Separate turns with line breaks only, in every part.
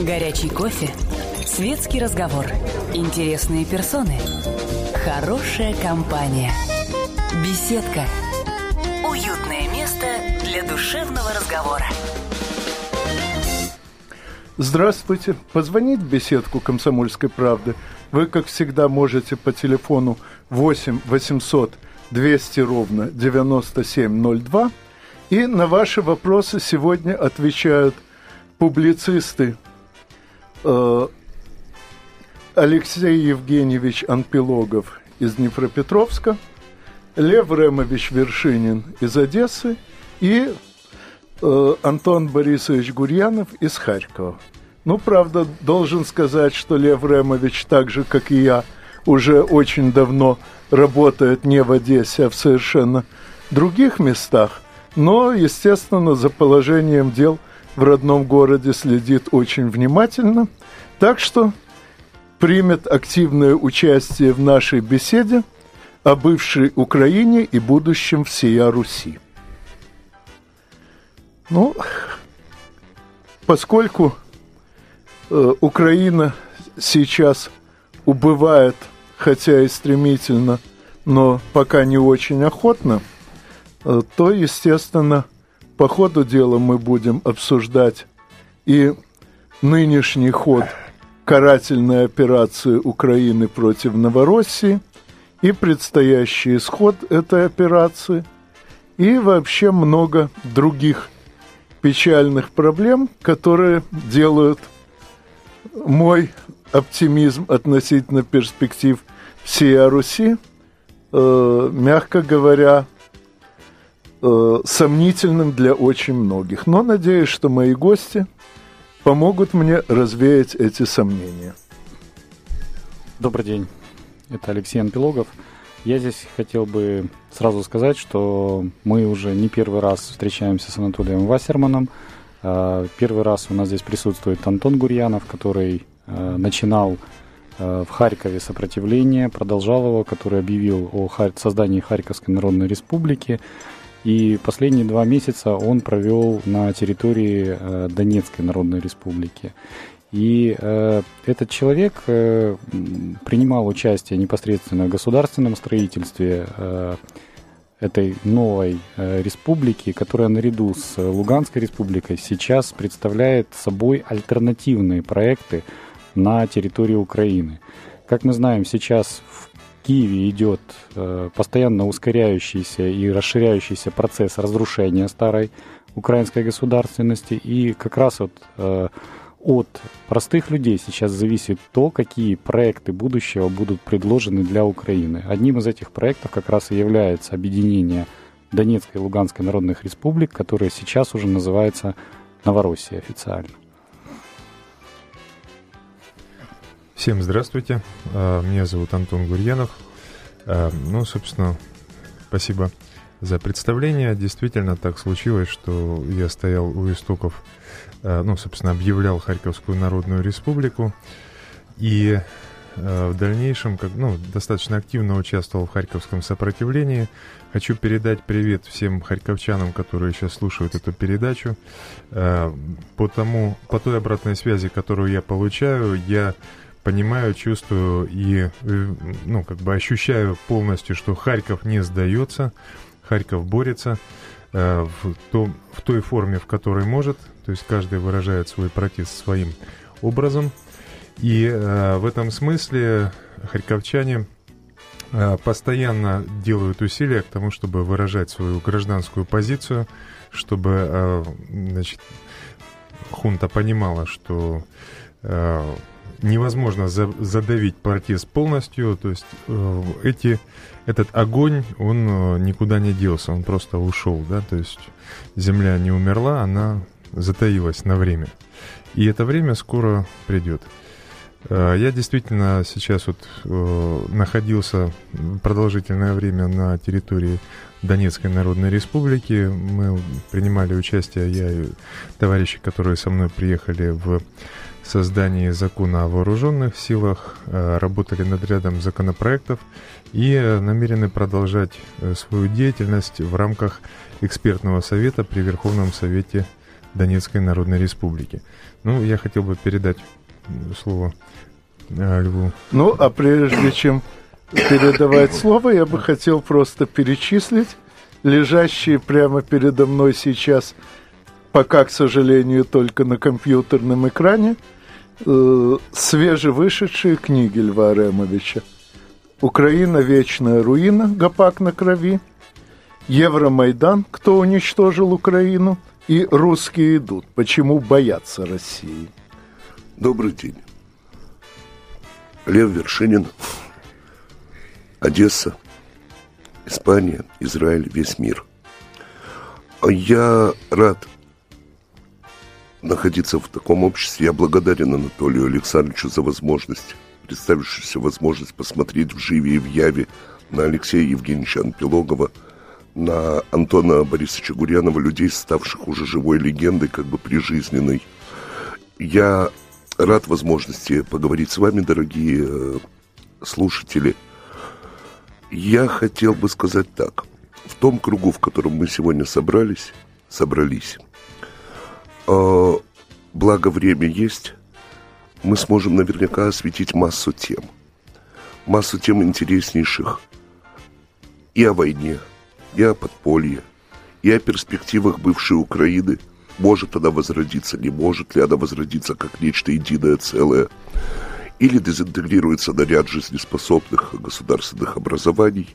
Горячий кофе, светский разговор, интересные персоны, хорошая компания, беседка, уютное место для душевного разговора.
Здравствуйте. Позвонить в беседку «Комсомольской правды» вы, как всегда, можете по телефону 8 800 200 ровно 9702. И на ваши вопросы сегодня отвечают публицисты Алексей Евгеньевич Анпилогов из Днепропетровска, Лев Ремович Вершинин из Одессы и э, Антон Борисович Гурьянов из Харькова. Ну, правда, должен сказать, что Лев Ремович, так же, как и я, уже очень давно работает не в Одессе, а в совершенно других местах. Но, естественно, за положением дел в родном городе следит очень внимательно. Так что примет активное участие в нашей беседе о бывшей Украине и будущем всея Руси. Ну, поскольку э, Украина сейчас убывает, хотя и стремительно, но пока не очень охотно, э, то, естественно, по ходу дела мы будем обсуждать и нынешний ход карательной операции Украины против Новороссии и предстоящий исход этой операции и вообще много других печальных проблем, которые делают мой оптимизм относительно перспектив всей Руси, э, мягко говоря, э, сомнительным для очень многих. Но надеюсь, что мои гости помогут мне развеять эти сомнения.
Добрый день. Это Алексей Анпилогов. Я здесь хотел бы сразу сказать, что мы уже не первый раз встречаемся с Анатолием Вассерманом. А, первый раз у нас здесь присутствует Антон Гурьянов, который а, начинал в Харькове сопротивление, продолжал его, который объявил о создании Харьковской Народной Республики. И последние два месяца он провел на территории Донецкой Народной Республики. И э, этот человек э, принимал участие непосредственно в государственном строительстве э, этой новой э, республики, которая наряду с Луганской республикой сейчас представляет собой альтернативные проекты на территории Украины. Как мы знаем, сейчас в Киеве идет э, постоянно ускоряющийся и расширяющийся процесс разрушения старой украинской государственности. И как раз вот э, от простых людей сейчас зависит то, какие проекты будущего будут предложены для Украины. Одним из этих проектов как раз и является объединение Донецкой и Луганской народных республик, которая сейчас уже называется Новороссия официально.
Всем здравствуйте. А, меня зовут Антон Гурьянов. А, ну, собственно, спасибо за представление. Действительно так случилось, что я стоял у истоков Э, ну, собственно, объявлял Харьковскую Народную Республику. И в дальнейшем, как, ну, достаточно активно участвовал в харьковском сопротивлении. Хочу передать привет всем харьковчанам, которые сейчас слушают эту передачу. По, тому, по той обратной связи, которую я получаю, я понимаю, чувствую и, ну, как бы ощущаю полностью, что Харьков не сдается, Харьков борется в, том, в той форме, в которой может. То есть каждый выражает свой протест своим образом. И э, в этом смысле харьковчане э, постоянно делают усилия к тому, чтобы выражать свою гражданскую позицию, чтобы э, значит, хунта понимала, что э, невозможно за, задавить протест полностью, то есть э, эти, этот огонь, он э, никуда не делся, он просто ушел, да, то есть земля не умерла, она затаилась на время. И это время скоро придет. Э, я действительно сейчас вот э, находился продолжительное время на территории Донецкой Народной Республики. Мы принимали участие, я и товарищи, которые со мной приехали в создании закона о вооруженных силах, э, работали над рядом законопроектов и намерены продолжать свою деятельность в рамках экспертного совета при Верховном Совете Донецкой Народной Республики. Ну, я хотел бы передать слово э, Льву.
Ну, а прежде чем передавать слово, я бы хотел просто перечислить лежащие прямо передо мной сейчас, пока, к сожалению, только на компьютерном экране, э, свежевышедшие книги Льва Аремовича. «Украина. Вечная руина. Гопак на крови», «Евромайдан. Кто уничтожил Украину?» и «Русские идут. Почему боятся России?»
Добрый день. Лев Вершинин, Одесса, Испания, Израиль, весь мир. Я рад находиться в таком обществе. Я благодарен Анатолию Александровичу за возможность, представившуюся возможность посмотреть в живе и в яве на Алексея Евгеньевича Анпилогова, на Антона Борисовича Гурьянова, людей, ставших уже живой легендой, как бы прижизненной. Я рад возможности поговорить с вами, дорогие э, слушатели. Я хотел бы сказать так. В том кругу, в котором мы сегодня собрались, собрались, э, благо время есть, мы сможем наверняка осветить массу тем. Массу тем интереснейших и о войне, и о подполье, и о перспективах бывшей Украины – может она возродиться, не может ли она возродиться как нечто единое целое, или дезинтегрируется на ряд жизнеспособных государственных образований,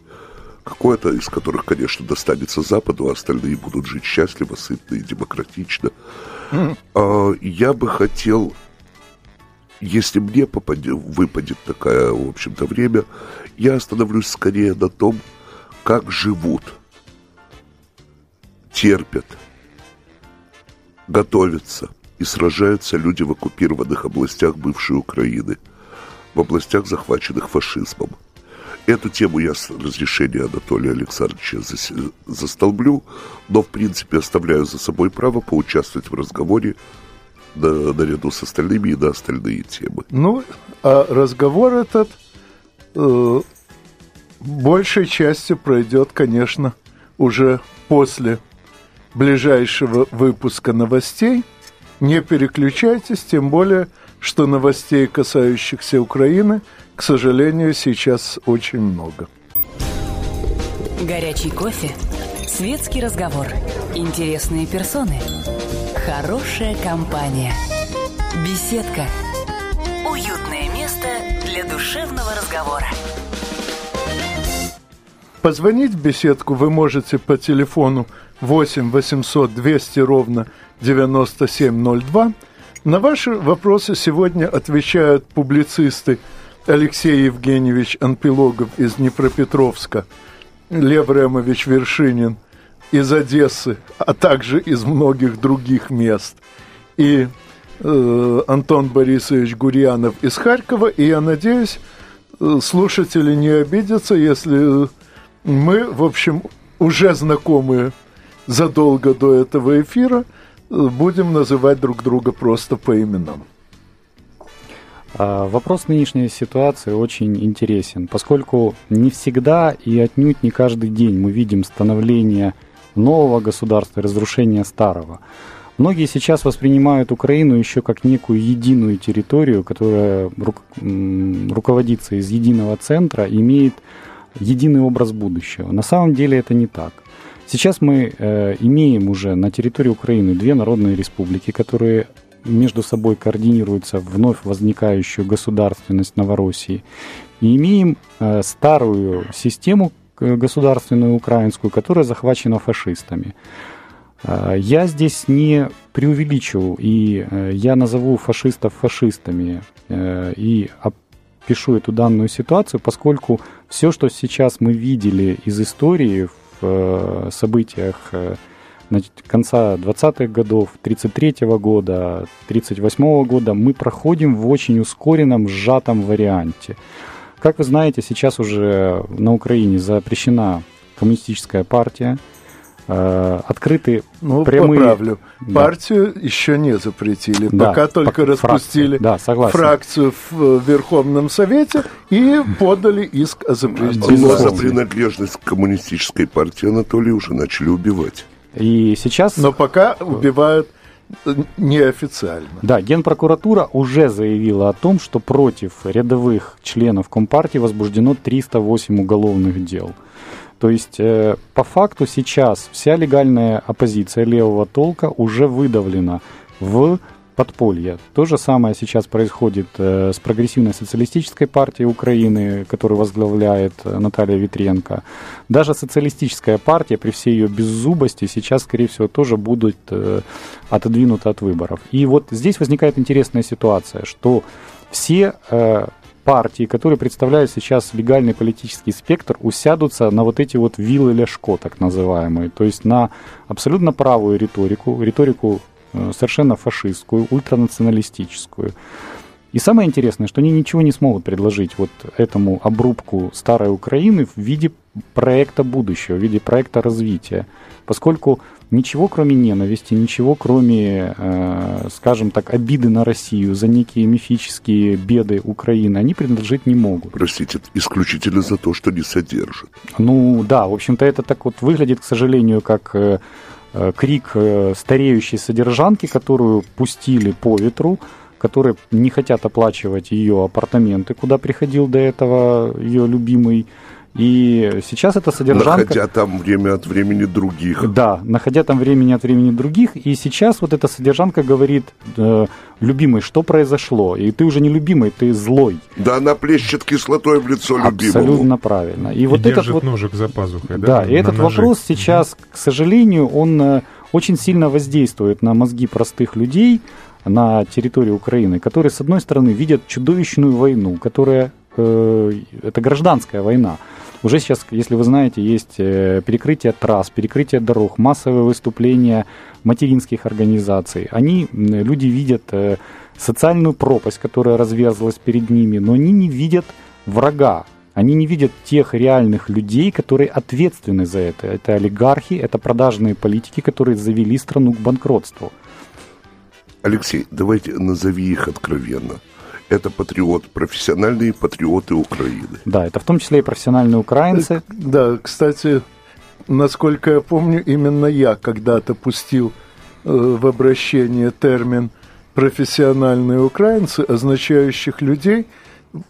какое-то из которых, конечно, достанется Западу, а остальные будут жить счастливо, сытно и демократично. Mm. Я бы хотел, если мне попадет, выпадет такое, в общем-то, время, я остановлюсь скорее на том, как живут, терпят, готовятся и сражаются люди в оккупированных областях бывшей Украины, в областях, захваченных фашизмом. Эту тему я с разрешения Анатолия Александровича застолблю, но, в принципе, оставляю за собой право поучаствовать в разговоре на, наряду с остальными и на остальные темы.
Ну, а разговор этот э, большей частью пройдет, конечно, уже после ближайшего выпуска новостей. Не переключайтесь, тем более, что новостей, касающихся Украины, к сожалению, сейчас очень много.
Горячий кофе, светский разговор, интересные персоны, хорошая компания, беседка, уютное место для душевного разговора.
Позвонить в беседку вы можете по телефону 8 800 200 ровно 9702. На ваши вопросы сегодня отвечают публицисты Алексей Евгеньевич Анпилогов из Днепропетровска, Лев Ремович Вершинин из Одессы, а также из многих других мест, и э, Антон Борисович Гурьянов из Харькова. И я надеюсь, э, слушатели не обидятся, если мы, в общем, уже знакомые задолго до этого эфира будем называть друг друга просто по именам.
А, вопрос нынешней ситуации очень интересен, поскольку не всегда и отнюдь не каждый день мы видим становление нового государства разрушение старого. Многие сейчас воспринимают Украину еще как некую единую территорию, которая руководится из единого центра, имеет единый образ будущего. На самом деле это не так. Сейчас мы э, имеем уже на территории Украины две народные республики, которые между собой координируются вновь возникающую государственность Новороссии. И имеем э, старую систему э, государственную украинскую, которая захвачена фашистами. Э, я здесь не преувеличу, и э, я назову фашистов фашистами и опишу эту данную ситуацию, поскольку все, что сейчас мы видели из истории Э, событиях э, конца 20-х годов, 33-го года, 38-го года мы проходим в очень ускоренном, сжатом варианте. Как вы знаете, сейчас уже на Украине запрещена коммунистическая партия, открыты
ну, прямые... поправлю. Да. Партию еще не запретили. Да, пока только распустили
да,
фракцию в Верховном Совете и подали иск о запрещении.
Но за принадлежность к коммунистической партии Анатолий уже начали убивать.
И сейчас...
Но пока убивают неофициально.
Да, Генпрокуратура уже заявила о том, что против рядовых членов Компартии возбуждено 308 уголовных дел. То есть, э, по факту сейчас вся легальная оппозиция левого толка уже выдавлена в подполье. То же самое сейчас происходит э, с прогрессивной социалистической партией Украины, которую возглавляет э, Наталья Витренко. Даже социалистическая партия при всей ее беззубости сейчас, скорее всего, тоже будет э, отодвинута от выборов. И вот здесь возникает интересная ситуация, что все партии, которые представляют сейчас легальный политический спектр, усядутся на вот эти вот виллы Ляшко, так называемые, то есть на абсолютно правую риторику, риторику Э, совершенно фашистскую, ультранационалистическую. И самое интересное, что они ничего не смогут предложить вот этому обрубку старой Украины в виде проекта будущего, в виде проекта развития, поскольку ничего кроме ненависти, ничего кроме, э, скажем так, обиды на Россию за некие мифические беды Украины они предложить не могут.
Простите, исключительно за то, что не содержат.
Ну да, в общем-то это так вот выглядит, к сожалению, как э, Э, крик э, стареющей содержанки, которую пустили по ветру, которые не хотят оплачивать ее апартаменты, куда приходил до этого ее любимый и сейчас это содержанка...
Находя там время от времени других.
Да, находя там времени от времени других. И сейчас вот эта содержанка говорит, э, любимый, что произошло? И ты уже не любимый, ты злой.
Да, она плещет кислотой в лицо любимому.
Абсолютно правильно.
И, и вот держит этот вот... ножик за пазухой,
да? Да, и этот ножи. вопрос сейчас, к сожалению, он э, очень сильно воздействует на мозги простых людей на территории Украины, которые, с одной стороны, видят чудовищную войну, которая... Э, это гражданская война. Уже сейчас, если вы знаете, есть э, перекрытие трасс, перекрытие дорог, массовые выступления материнских организаций. Они, люди видят э, социальную пропасть, которая разверзлась перед ними, но они не видят врага. Они не видят тех реальных людей, которые ответственны за это. Это олигархи, это продажные политики, которые завели страну к банкротству.
Алексей, давайте назови их откровенно это патриот, профессиональные патриоты Украины.
Да, это в том числе и профессиональные украинцы. Э,
да, кстати, насколько я помню, именно я когда-то пустил э, в обращение термин профессиональные украинцы, означающих людей,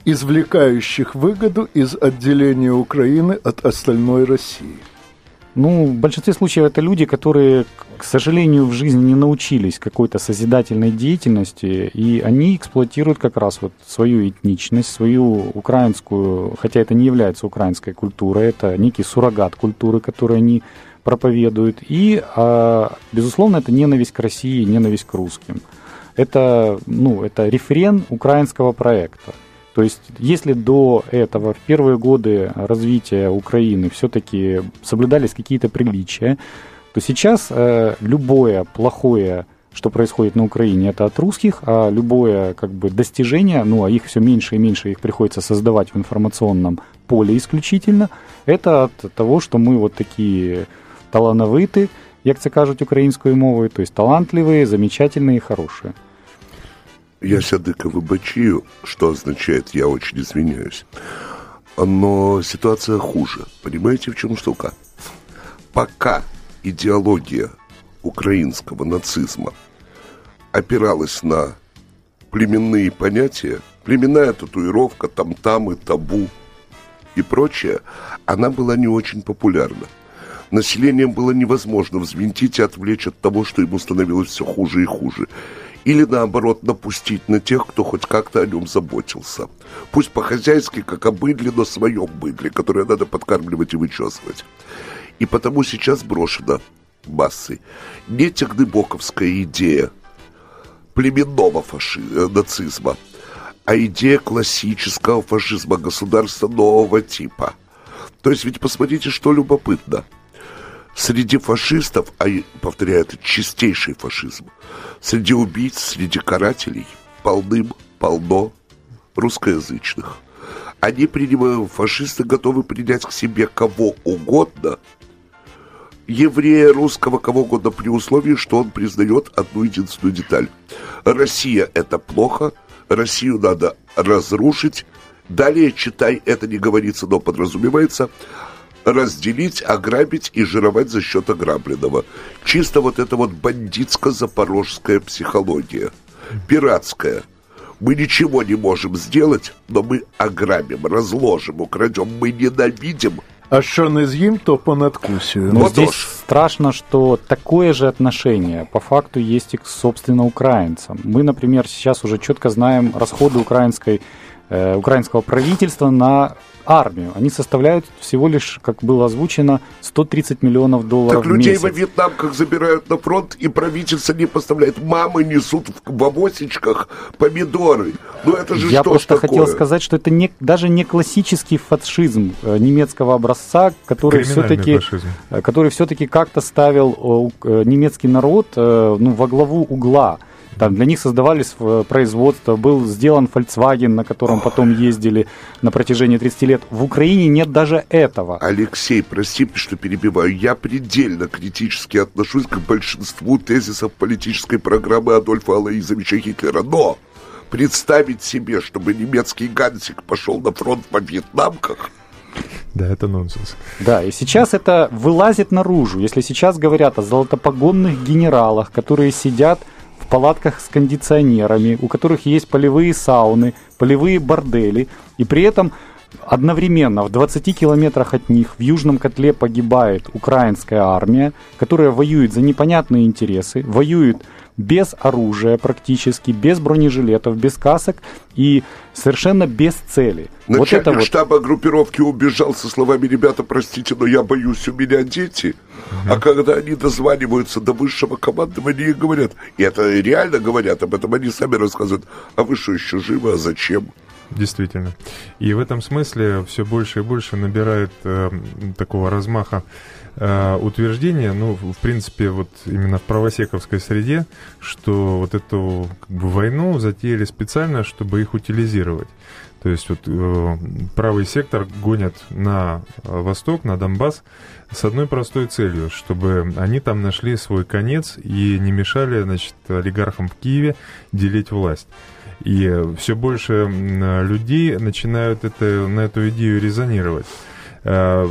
извлекающих выгоду из отделения Украины от остальной России.
Ну, в большинстве случаев это люди, которые, к сожалению, в жизни не научились какой-то созидательной деятельности, и они эксплуатируют как раз вот свою этничность, свою украинскую, хотя это не является украинской культурой, это некий суррогат культуры, который они проповедуют. И, а, безусловно, это ненависть к России, ненависть к русским. Это, ну, это рефрен украинского проекта. То есть, если до этого, в первые годы развития Украины, все-таки соблюдались какие-то приличия, то сейчас э, любое плохое, что происходит на Украине, это от русских, а любое как бы достижение, ну а их все меньше и меньше, их приходится создавать в информационном поле исключительно, это от того, что мы вот такие талановиты, як це кажуть українською мовою, то есть талантливые, замечательные и хорошие.
Я сядыка выбачию, что означает «я очень извиняюсь». Но ситуация хуже. Понимаете, в чем штука? Пока идеология украинского нацизма опиралась на племенные понятия, племенная татуировка, там-там и табу и прочее, она была не очень популярна. Населением было невозможно взвинтить и отвлечь от того, что ему становилось все хуже и хуже или наоборот напустить на тех, кто хоть как-то о нем заботился. Пусть по-хозяйски, как о быдле, но своем быдле, которое надо подкармливать и вычесывать. И потому сейчас брошена массой не технобоковская идея племенного фаши... Э, нацизма, а идея классического фашизма государства нового типа. То есть ведь посмотрите, что любопытно – Среди фашистов, а, повторяю, это чистейший фашизм, среди убийц, среди карателей полным-полно русскоязычных. Они принимают, фашисты готовы принять к себе кого угодно, еврея, русского, кого угодно, при условии, что он признает одну единственную деталь. Россия – это плохо, Россию надо разрушить. Далее, читай, это не говорится, но подразумевается – разделить, ограбить и жировать за счет ограбленного. Чисто вот это вот бандитско-запорожская психология, пиратская. Мы ничего не можем сделать, но мы ограбим, разложим, украдем. Мы ненавидим
а що не з'їм, то понадкусюю.
Но вот здесь уж. страшно, что такое же отношение по факту есть и к, собственно, украинцам. Мы, например, сейчас уже четко знаем расходы украинской, э, украинского правительства на армию. Они составляют всего лишь, как было озвучено, 130 миллионов долларов
так людей
в месяц.
во Вьетнам как забирают на фронт, и правительство не поставляет. Мамы несут в бабосечках помидоры. Ну это же
Я
что
просто
такое?
хотел сказать, что это не, даже не классический фашизм э, немецкого образца, который все-таки, э, который все-таки как-то ставил э, немецкий народ ну, во главу угла. Там для них создавались э, производства, был сделан Volkswagen, на котором потом ездили на протяжении 30 лет. В Украине нет даже этого.
Алексей, прости, что перебиваю. Я предельно критически отношусь к большинству тезисов политической программы Адольфа Алаизовича Гитлера. Но представить себе, чтобы немецкий Гансик пошел на фронт по вьетнамках,
да, это нонсенс.
Да, и сейчас это вылазит наружу. Если сейчас говорят о золотопогонных генералах, которые сидят в палатках с кондиционерами, у которых есть полевые сауны, полевые бордели, и при этом одновременно в 20 километрах от них в южном котле погибает украинская армия, которая воюет за непонятные интересы, воюет без оружия практически, без бронежилетов, без касок и совершенно без цели.
Начальник вот это вот... штаба группировки убежал со словами «Ребята, простите, но я боюсь, у меня дети». Угу. А когда они дозваниваются до высшего командования и говорят, и это реально говорят об этом, они сами рассказывают, а вы что, еще живы, а зачем?
Действительно. И в этом смысле все больше и больше набирает э, такого размаха э, утверждение, ну, в принципе, вот именно в правосековской среде, что вот эту как бы, войну затеяли специально, чтобы их утилизировать. То есть вот э, правый сектор гонят на восток, на Донбасс с одной простой целью, чтобы они там нашли свой конец и не мешали, значит, олигархам в Киеве делить власть. И все больше людей начинают это, на эту идею резонировать. Э,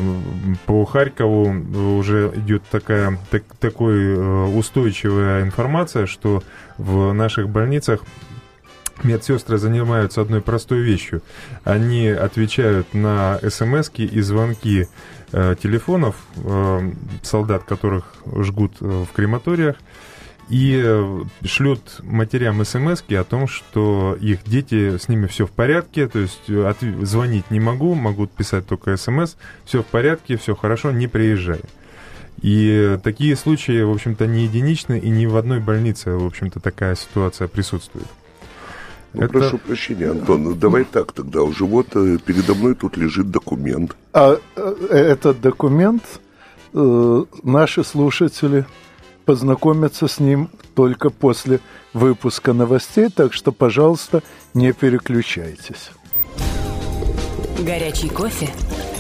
по Харькову уже идет такая так, такой э, устойчивая информация, что в наших больницах медсестры занимаются одной простой вещью. Они отвечают на смс и звонки э, телефонов солдат, которых жгут в крематориях, и э, шлют матерям смс о том, что их дети, с ними все в порядке, то есть э, от, звонить не могу, могут писать только смс, все в порядке, все хорошо, не приезжай. И такие случаи, в общем-то, не единичны, и ни в одной больнице, в общем-то, такая ситуация присутствует.
Ну, это... прошу прощения, Антон, ну, давай так тогда. Уже вот э, передо мной тут лежит документ.
А этот документ э, наши слушатели познакомятся с ним только после выпуска новостей, так что, пожалуйста, не переключайтесь.
Горячий кофе,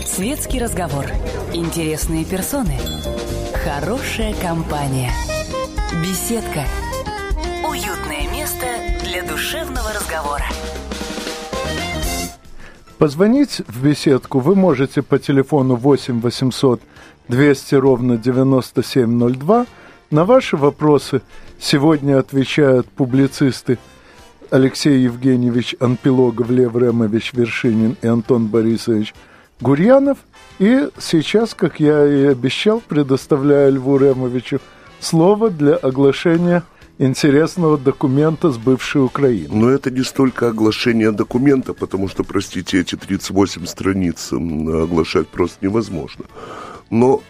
светский разговор, интересные персоны, хорошая компания, беседка, уютное место для душевного разговора.
Позвонить в беседку вы можете по телефону 8 800 200 ровно 9702. На ваши вопросы сегодня отвечают публицисты Алексей Евгеньевич Анпилогов, Лев Ремович Вершинин и Антон Борисович Гурьянов. И сейчас, как я и обещал, предоставляю Льву Ремовичу слово для оглашения интересного документа с бывшей Украины.
Но это не столько оглашение документа, потому что, простите, эти 38 страниц оглашать просто невозможно. Но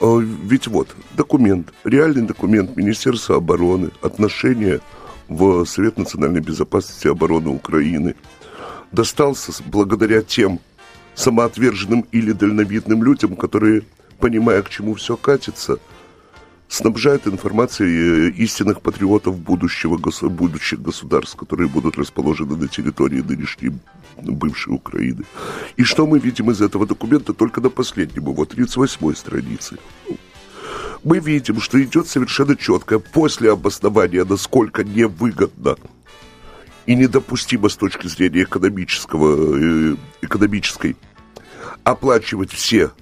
ведь вот, документ, реальный документ Министерства обороны, отношения в Совет национальной безопасности и обороны Украины достался благодаря тем самоотверженным или дальновидным людям, которые, понимая, к чему все катится – снабжает информацией э, истинных патриотов будущего, будущих государств, которые будут расположены на территории нынешней бывшей Украины. И что мы видим из этого документа только на последнем его, 38-й странице? Мы видим, что идет совершенно четко после обоснования, насколько невыгодно и недопустимо с точки зрения экономического, э, экономической оплачивать все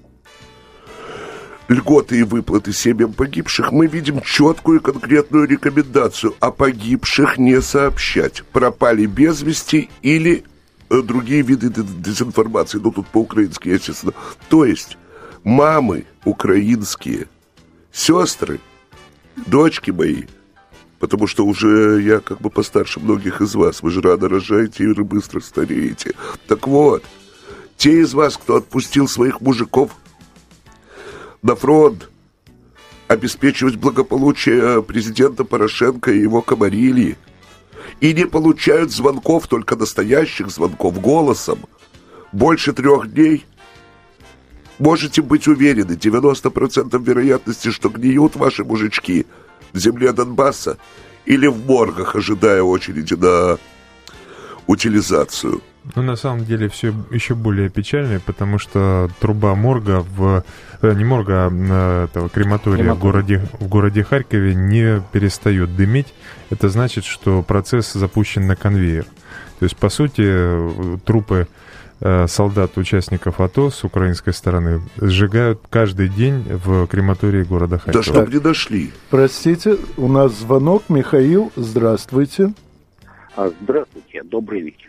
льготы и выплаты семьям погибших, мы видим четкую конкретную рекомендацию о погибших не сообщать. Пропали без вести или э, другие виды дезинформации. Ну, тут по-украински, естественно. То есть мамы украинские, сестры, дочки мои, потому что уже я как бы постарше многих из вас, вы же рано рожаете и быстро стареете. Так вот, те из вас, кто отпустил своих мужиков на фронт, обеспечивать благополучие президента Порошенко и его комарильи, и не получают звонков, только настоящих звонков, голосом, больше трех дней, можете быть уверены, 90% вероятности, что гниют ваши мужички в земле Донбасса или в моргах, ожидая очереди на утилизацию.
Ну, на самом деле, все еще более печально, потому что труба морга в... Э, не морга, а э, этого крематория в городе, в городе Харькове не перестает дымить. Это значит, что процесс запущен на конвейер. То есть, по сути, э, трупы солдат, участников АТО с украинской стороны сжигают каждый день в крематории города Харькова.
Да чтоб не дошли.
Простите, у нас звонок. Михаил, здравствуйте.
А, здравствуйте, добрый вечер.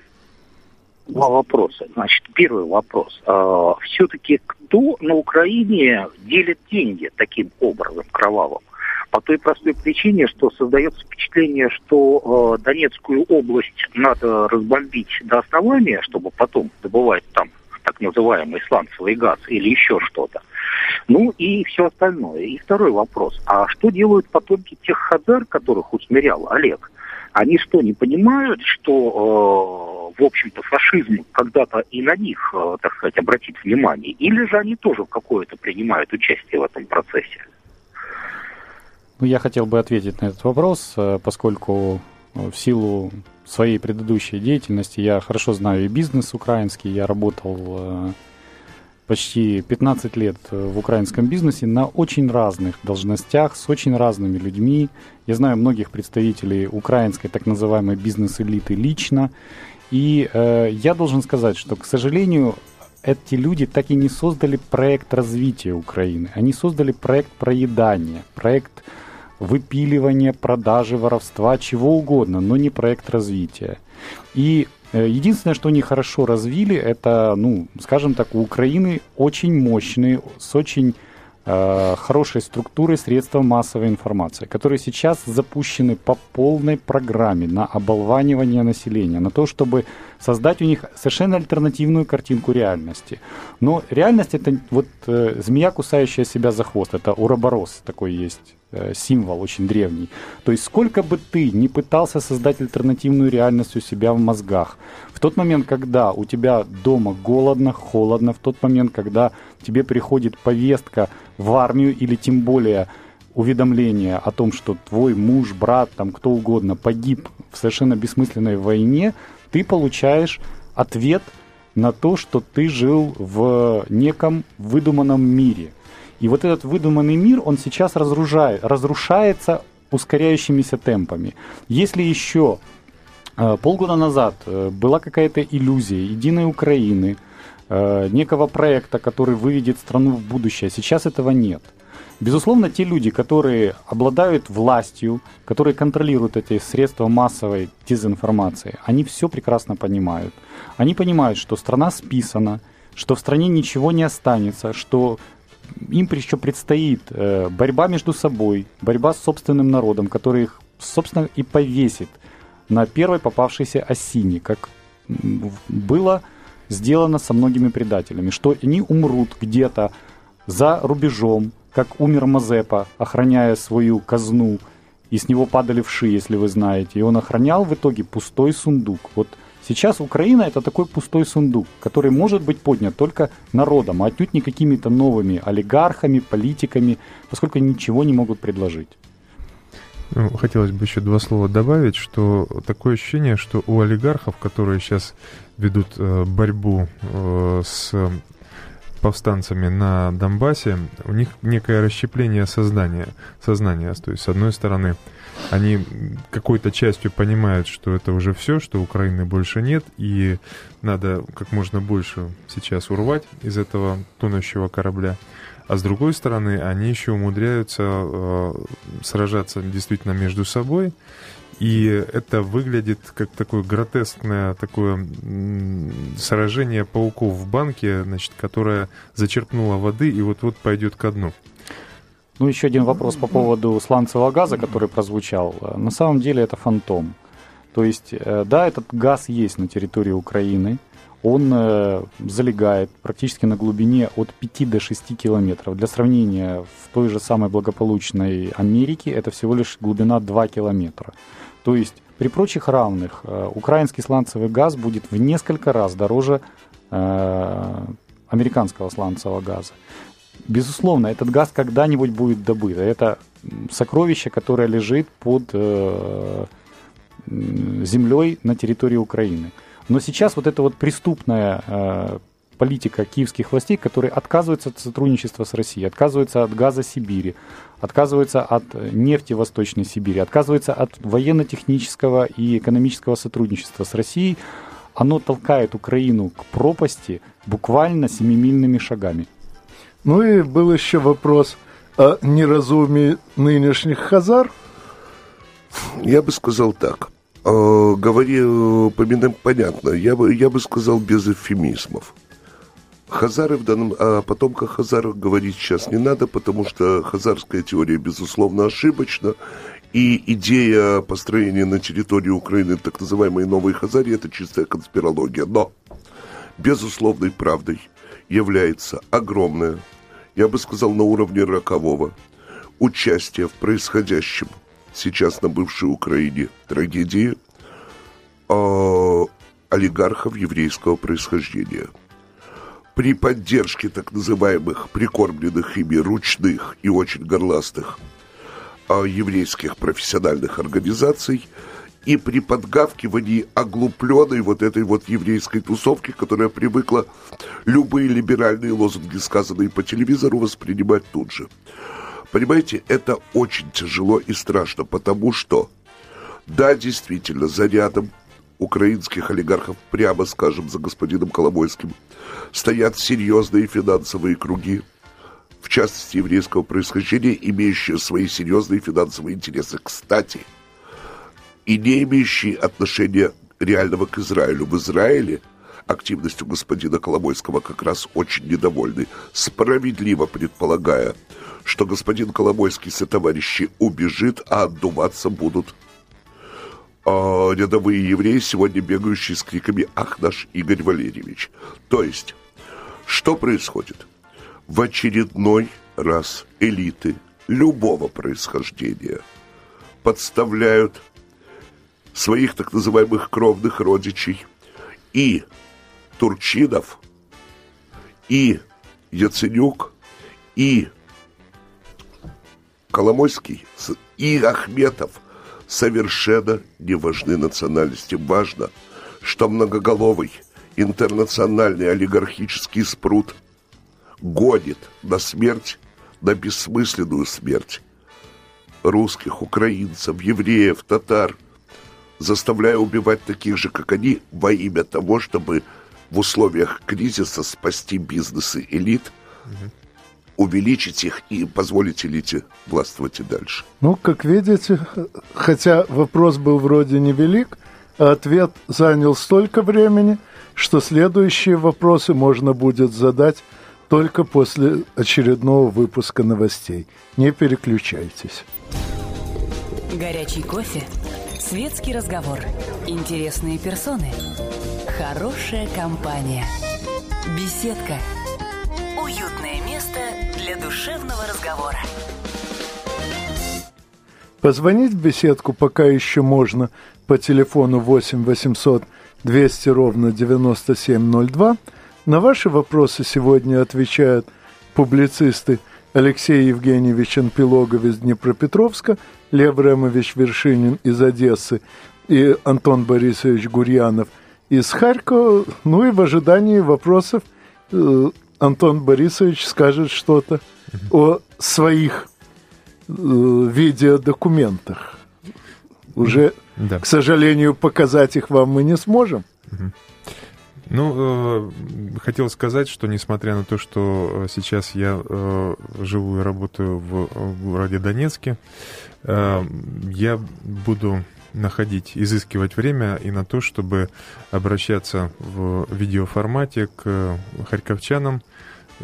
Два вопроса. Значит, первый вопрос. А, все-таки кто на Украине делит деньги таким образом кровавым? По той простой причине, что создается впечатление, что э, Донецкую область надо разбомбить до основания, чтобы потом добывать там так называемый сланцевый газ или еще что-то. Ну и все остальное. И второй вопрос. А что делают потомки тех хазар, которых усмирял Олег? Они что, не понимают, что, э, в общем-то, фашизм когда-то и на них, э, так сказать, обратит внимание? Или же они тоже какое-то принимают участие в этом процессе?
Ну, я хотел бы ответить на этот вопрос, э, поскольку в силу своей предыдущей деятельности я хорошо знаю и бизнес украинский, я работал почти 15 лет э, в украинском бизнесе на очень разных должностях, с очень разными людьми. Я знаю многих представителей украинской так называемой бизнес-элиты лично. И э, я должен сказать, что, к сожалению, эти люди так и не создали проект развития Украины. Они создали проект проедания, проект выпиливания, продажи, воровства, чего угодно, но не проект развития. И единственное, что они хорошо развили, это, ну, скажем так, у Украины очень мощные, с очень э, хорошей структурой средства массовой информации, которые сейчас запущены по полной программе на оболванивание населения, на то, чтобы создать у них совершенно альтернативную картинку реальности. Но реальность это вот э, змея, кусающая себя за хвост, это уроборос такой есть Э, символ очень древний. То есть сколько бы ты не пытался создать альтернативную реальность у себя в мозгах, в тот момент, когда у тебя дома голодно, холодно, в тот момент, когда тебе приходит повестка в армию или тем более уведомление о том, что твой муж, брат, там кто угодно погиб в совершенно бессмысленной войне, ты получаешь ответ на то, что ты жил в неком выдуманном мире – и вот этот выдуманный мир, он сейчас разрушает, разрушается ускоряющимися темпами. Если еще э, полгода назад э, была какая-то иллюзия единой Украины, э, некого проекта, который выведет страну в будущее, сейчас этого нет. Безусловно, те люди, которые обладают властью, которые контролируют эти средства массовой дезинформации, они все прекрасно понимают. Они понимают, что страна списана, что в стране ничего не останется, что им еще предстоит э, борьба между собой, борьба с собственным народом, который их, собственно, и повесит на первой попавшейся осине, как было сделано со многими предателями, что они умрут где-то за рубежом, как умер Мазепа, охраняя свою казну, и с него падали вши, если вы знаете, и он охранял в итоге пустой сундук. Вот Сейчас Украина это такой пустой сундук, который может быть поднят только народом, а отнюдь не какими-то новыми олигархами, политиками, поскольку ничего не могут предложить.
Ну, хотелось бы еще два слова добавить, что такое ощущение, что у олигархов, которые сейчас ведут э, борьбу э, с повстанцами на Донбассе, у них некое расщепление сознания, сознания. То есть, с одной стороны, они какой-то частью понимают, что это уже все, что Украины больше нет, и надо как можно больше сейчас урвать из этого тонущего корабля. А с другой стороны, они еще умудряются э, сражаться действительно между собой, и это выглядит как такое гротескное такое сражение пауков в банке, значит, которое зачерпнуло воды и вот-вот пойдет ко дну.
Ну, еще один вопрос по поводу сланцевого газа, который прозвучал. На самом деле это фантом. То есть, э, да, этот газ есть на территории Украины, он э, залегает практически на глубине от 5 до 6 километров. Для сравнения, в той же самой благополучной Америке это всего лишь глубина 2 километра. То есть при прочих равных э, украинский сланцевый газ будет в несколько раз дороже американского сланцевого газа. Безусловно, этот газ когда-нибудь будет добыт. Это сокровище, которое лежит под э, землей на территории Украины. Но сейчас вот эта вот преступная э, политика киевских властей, которые отказываются от сотрудничества с Россией, отказываются от газа Сибири, отказываются от нефти Восточной Сибири, отказываются от военно-технического и экономического сотрудничества с Россией, оно толкает Украину к пропасти буквально семимильными шагами.
Ну и был еще вопрос о неразумии нынешних хазар.
Я бы сказал так. Э, говори, поминаем, понятно. Я бы, я бы сказал без эвфемизмов. Хазары в данном, о потомках Хазаров говорить сейчас не надо, потому что хазарская теория, безусловно, ошибочна. И идея построения на территории Украины так называемой Новой Хазарии – это чистая конспирология. Но безусловной правдой является огромное, я бы сказал, на уровне рокового, участие в происходящем сейчас на бывшей Украине трагедии э, олигархов еврейского происхождения – при поддержке так называемых прикормленных ими ручных и очень горластых а, еврейских профессиональных организаций и при подгавкивании оглупленной вот этой вот еврейской тусовки, которая привыкла любые либеральные лозунги, сказанные по телевизору, воспринимать тут же. Понимаете, это очень тяжело и страшно, потому что, да, действительно, за рядом украинских олигархов, прямо скажем, за господином Коломойским, стоят серьезные финансовые круги, в частности еврейского происхождения, имеющие свои серьезные финансовые интересы. Кстати, и не имеющие отношения реального к Израилю. В Израиле активностью господина Коломойского как раз очень недовольны, справедливо предполагая, что господин Коломойский со товарищи убежит, а отдуваться будут э, рядовые евреи, сегодня бегающие с криками «Ах, наш Игорь Валерьевич!». То есть, что происходит? В очередной раз элиты любого происхождения подставляют своих так называемых кровных родичей и Турчинов, и Яценюк, и Коломойский, и Ахметов – совершенно не важны национальности. Важно, что многоголовый интернациональный олигархический спрут гонит на смерть, на бессмысленную смерть русских, украинцев, евреев, татар, заставляя убивать таких же, как они, во имя того, чтобы в условиях кризиса спасти бизнесы элит, угу увеличить их и позволить элите властвовать и дальше?
Ну, как видите, хотя вопрос был вроде невелик, а ответ занял столько времени, что следующие вопросы можно будет задать только после очередного выпуска новостей. Не переключайтесь.
Горячий кофе, светский разговор, интересные персоны, хорошая компания, беседка – Уютное место для душевного разговора.
Позвонить в беседку пока еще можно по телефону 8 800 200 ровно 9702. На ваши вопросы сегодня отвечают публицисты Алексей Евгеньевич Анпилогов из Днепропетровска, Лев Ремович Вершинин из Одессы и Антон Борисович Гурьянов из Харькова. Ну и в ожидании вопросов э, Антон Борисович скажет что-то о своих э, видеодокументах Уже, да. к сожалению, показать их вам мы не сможем.
Ну, э, хотел сказать, что несмотря на то, что сейчас я э, живу и работаю в, городе Донецке, э, я буду находить, изыскивать время и на то, чтобы обращаться в видеоформате к харьковчанам,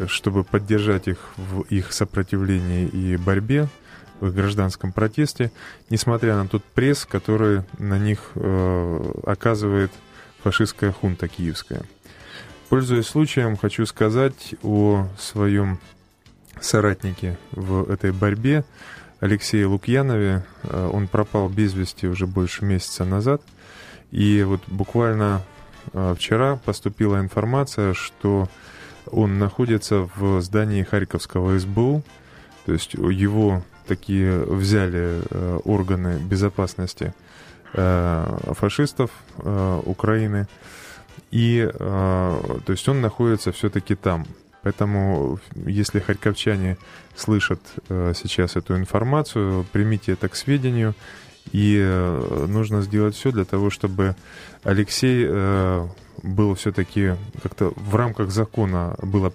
чтобы поддержать их в их сопротивлении и борьбе, в их гражданском протесте, несмотря на тот пресс, который на них э, оказывает фашистская хунта киевская. Пользуясь случаем, хочу сказать о своем соратнике в этой борьбе, Алексее Лукьянове. Э, он пропал без вести уже больше месяца назад. И вот буквально э, вчера поступила информация, что он находится в здании Харьковского СБУ. То есть его такие взяли э, органы безопасности фашистов Украины. И то есть он находится все-таки там. Поэтому, если харьковчане слышат э, сейчас эту информацию, примите это к сведению. И э, нужно сделать все для того, чтобы Алексей э, был все-таки как-то в рамках закона было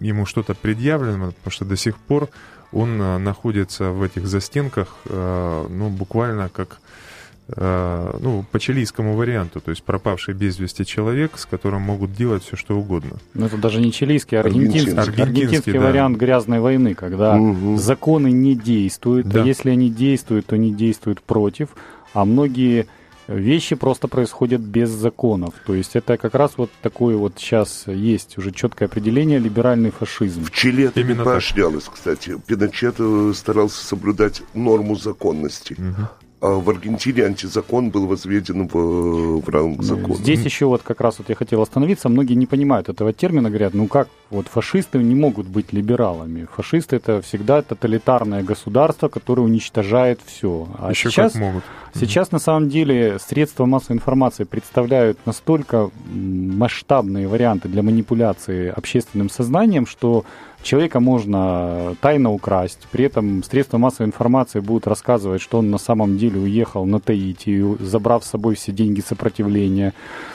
ему что-то предъявлено, потому что до сих пор он э, находится в этих застенках, э, ну, буквально как Э, ну, по чилийскому варианту, то есть пропавший без вести человек, с которым могут делать все, что угодно.
Ну, это даже не чилийский, а аргентинский, аргентинский, аргентинский да. вариант грязной войны, когда угу. законы не действуют, да. а если они действуют, то они действуют против, а многие вещи просто происходят без законов. То есть это как раз вот такое вот сейчас есть уже четкое определение либеральный фашизм.
В Чили это Именно не поощрялось, кстати. Пиночет э, старался соблюдать норму законности. Угу. А в Аргентине антизакон был возведен в, в ранг ну, закона.
Здесь еще вот как раз вот я хотел остановиться. Многие не понимают этого термина, говорят, ну как, вот фашисты не могут быть либералами. Фашисты это всегда тоталитарное государство, которое уничтожает все.
А еще сейчас, как могут.
Сейчас на самом деле средства массовой информации представляют настолько масштабные варианты для манипуляции общественным сознанием, что человека можно тайно украсть, при этом средства массовой информации будут рассказывать, что он на самом деле уехал на Таити, забрав с собой все деньги сопротивления.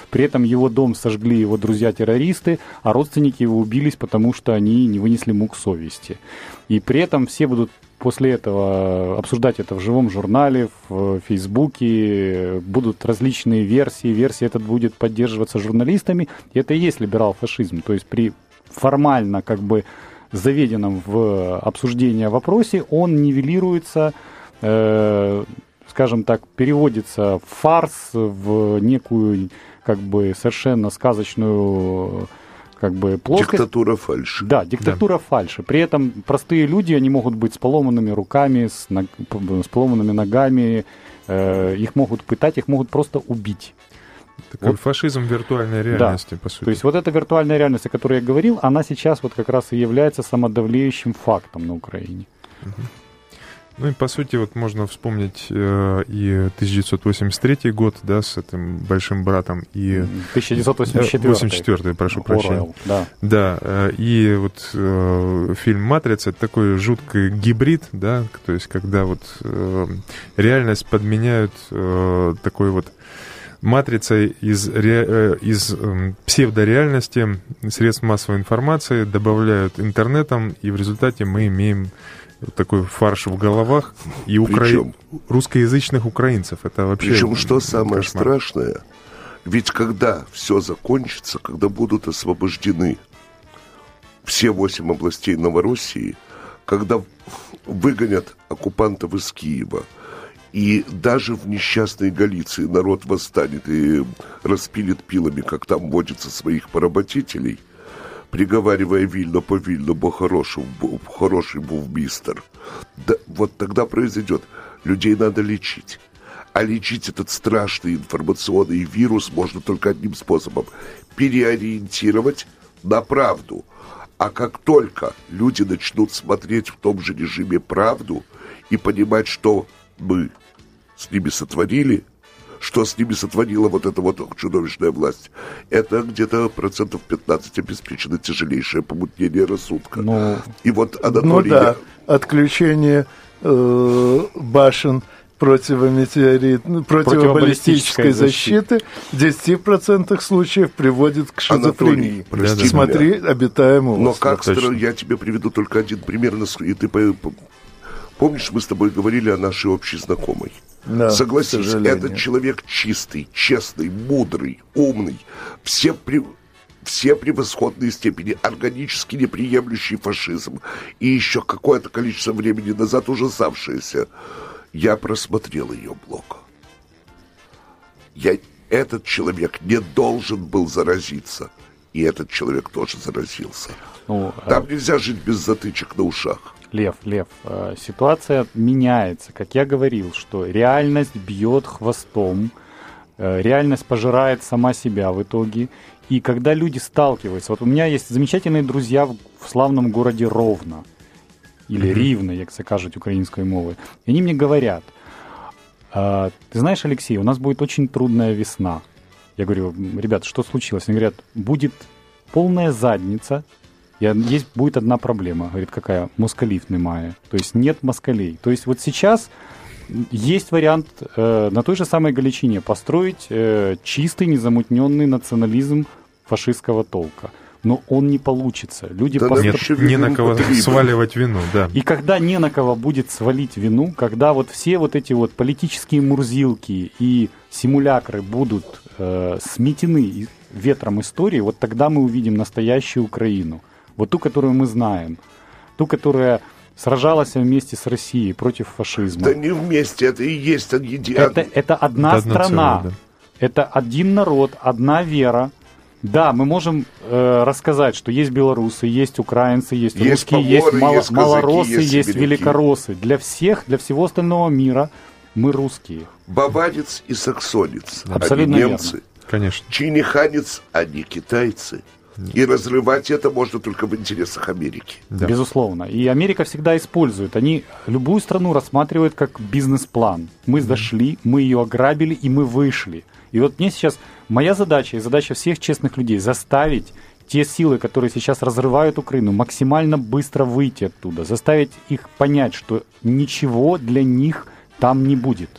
При этом его дом сожгли его друзья-террористы, а родственники его убились, потому что они не вынесли мук совести. И при этом все будут после этого обсуждать это в живом журнале, в Фейсбуке, будут различные версии, версия этот будет поддерживаться журналистами, и это и есть либерал-фашизм. То есть при формально как бы заведенном в обсуждение вопросе, он нивелируется, э, скажем так, переводится в фарс, в некую как бы совершенно сказочную как бы
плоскость. Диктатура фальши.
Да, диктатура да. фальши. При этом простые люди, они могут быть с поломанными руками, с, ног... с поломанными ногами, э, их могут пытать, их могут просто убить.
Такой вот. фашизм виртуальной реальности, да. по сути.
То есть вот эта виртуальная реальность, о которой я говорил, она сейчас вот как раз и является самодавлеющим фактом на Украине.
Угу. Ну и по сути вот можно вспомнить э, и 1983 год, да, с этим большим братом и
1984. 84,
прошу прощения. Да. Да. Э, и вот э, фильм Матрица это такой жуткий гибрид, да, то есть когда вот э, реальность подменяют э, такой вот матрицей из, ре, э, из э, псевдореальности средств массовой информации добавляют интернетом, и в результате мы имеем такой фарш в головах и укра... русскоязычных украинцев. Это вообще
Причем что самое кошмар. страшное, ведь когда все закончится, когда будут освобождены все восемь областей Новороссии, когда выгонят оккупантов из Киева – и даже в несчастной Галиции народ восстанет и распилит пилами, как там водится своих поработителей, приговаривая вильно по вильно, бо хороший, бо, хороший був мистер. Да, вот тогда произойдет. Людей надо лечить. А лечить этот страшный информационный вирус можно только одним способом – переориентировать на правду. А как только люди начнут смотреть в том же режиме правду и понимать, что мы с ними сотворили, что с ними сотворила вот эта вот чудовищная власть, это где-то процентов 15 обеспечено тяжелейшее помутнение рассудка.
Ну, И вот Анатолий... Ну да, отключение э, башен противометеорит, ну, противобаллистической защиты в 10% случаев приводит к шизофрении.
Анатолий, прости
Смотри
меня.
обитаемую
Но как стро- я тебе приведу только один пример. И ты по- по- помнишь, мы с тобой говорили о нашей общей знакомой?
Да, сожалению.
этот человек чистый, честный, мудрый, умный, все при все превосходные степени, органически неприемлющий фашизм и еще какое-то количество времени назад ужасавшееся. Я просмотрел ее блог. Я, этот человек не должен был заразиться. И этот человек тоже заразился.
Ну,
Там нельзя жить без затычек на ушах.
Лев, Лев, э, ситуация меняется. Как я говорил, что реальность бьет хвостом, э, реальность пожирает сама себя в итоге. И когда люди сталкиваются, вот у меня есть замечательные друзья в, в славном городе Ровно, или Ривно, як це кажуть українською мовою. И они мне говорят, «А, ты знаешь, Алексей, у нас будет очень трудная весна. Я говорю, ребят, что случилось? Они говорят, будет полная задница, и есть, будет одна проблема. Говорит, какая? Москалів немає. То есть нет москалей. То есть вот сейчас есть вариант э, на той же самой Галичине построить э, чистый, незамутненный национализм фашистского толка. Но он не получится. Люди
Да
постро-
Нет, не на кого
потребуем.
сваливать вину, да.
и когда не на кого будет свалить вину, когда вот все вот эти вот политические мурзилки и симулякры будут э, сметены ветром истории, вот тогда мы увидим настоящую Украину. Вот ту, которую мы знаем. Ту, которая сражалась вместе с Россией против фашизма.
Да не вместе, это и есть еди-
Это, это одна
Это одно
страна.
целое,
Это один народ, одна вера. Да, мы можем э, рассказать, что есть белорусы, есть украинцы, есть,
Есть
русские,
поморы,
есть, мало-
есть казаки,
малороссы,
есть
есть,
сибиряки.
великороссы. Для всех, для всего остального мира мы русские.
Баварец и саксонец.
Абсолютно
они
верно.
немцы.
Конечно.
Чиниханец, они китайцы. И разрывать это можно только в интересах Америки.
Да.
Безусловно. И Америка всегда использует. Они любую страну рассматривают как бизнес-план. Мы дошли, мы ее ограбили, и мы вышли. И вот мне сейчас моя задача и задача всех честных людей заставить те силы, которые сейчас разрывают Украину, максимально быстро выйти оттуда, заставить их понять, что ничего для них там не будет.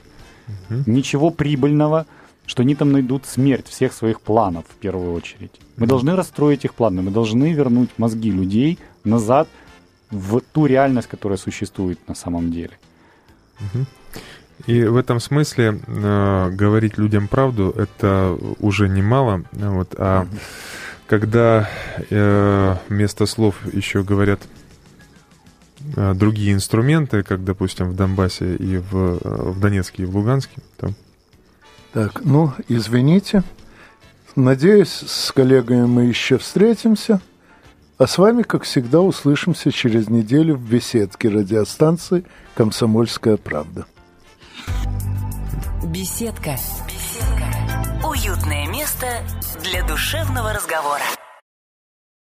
Ничего прибыльного, что они там найдут смерть всех своих планов в первую очередь. Мы должны расстроить их планы, мы должны вернуть мозги людей назад в ту реальность, которая существует на самом деле.
И в этом смысле э, говорить людям правду это уже немало. Вот, а когда э, вместо слов еще говорят э, другие инструменты, как, допустим, в Донбассе и в, э, в Донецке и в Луганске, то
Так, ну, извините. Надеюсь, с коллегами мы еще встретимся. А с вами, как всегда, услышимся через неделю в беседке радиостанции «Комсомольская правда».
Беседка. Беседка. Уютное место для душевного разговора.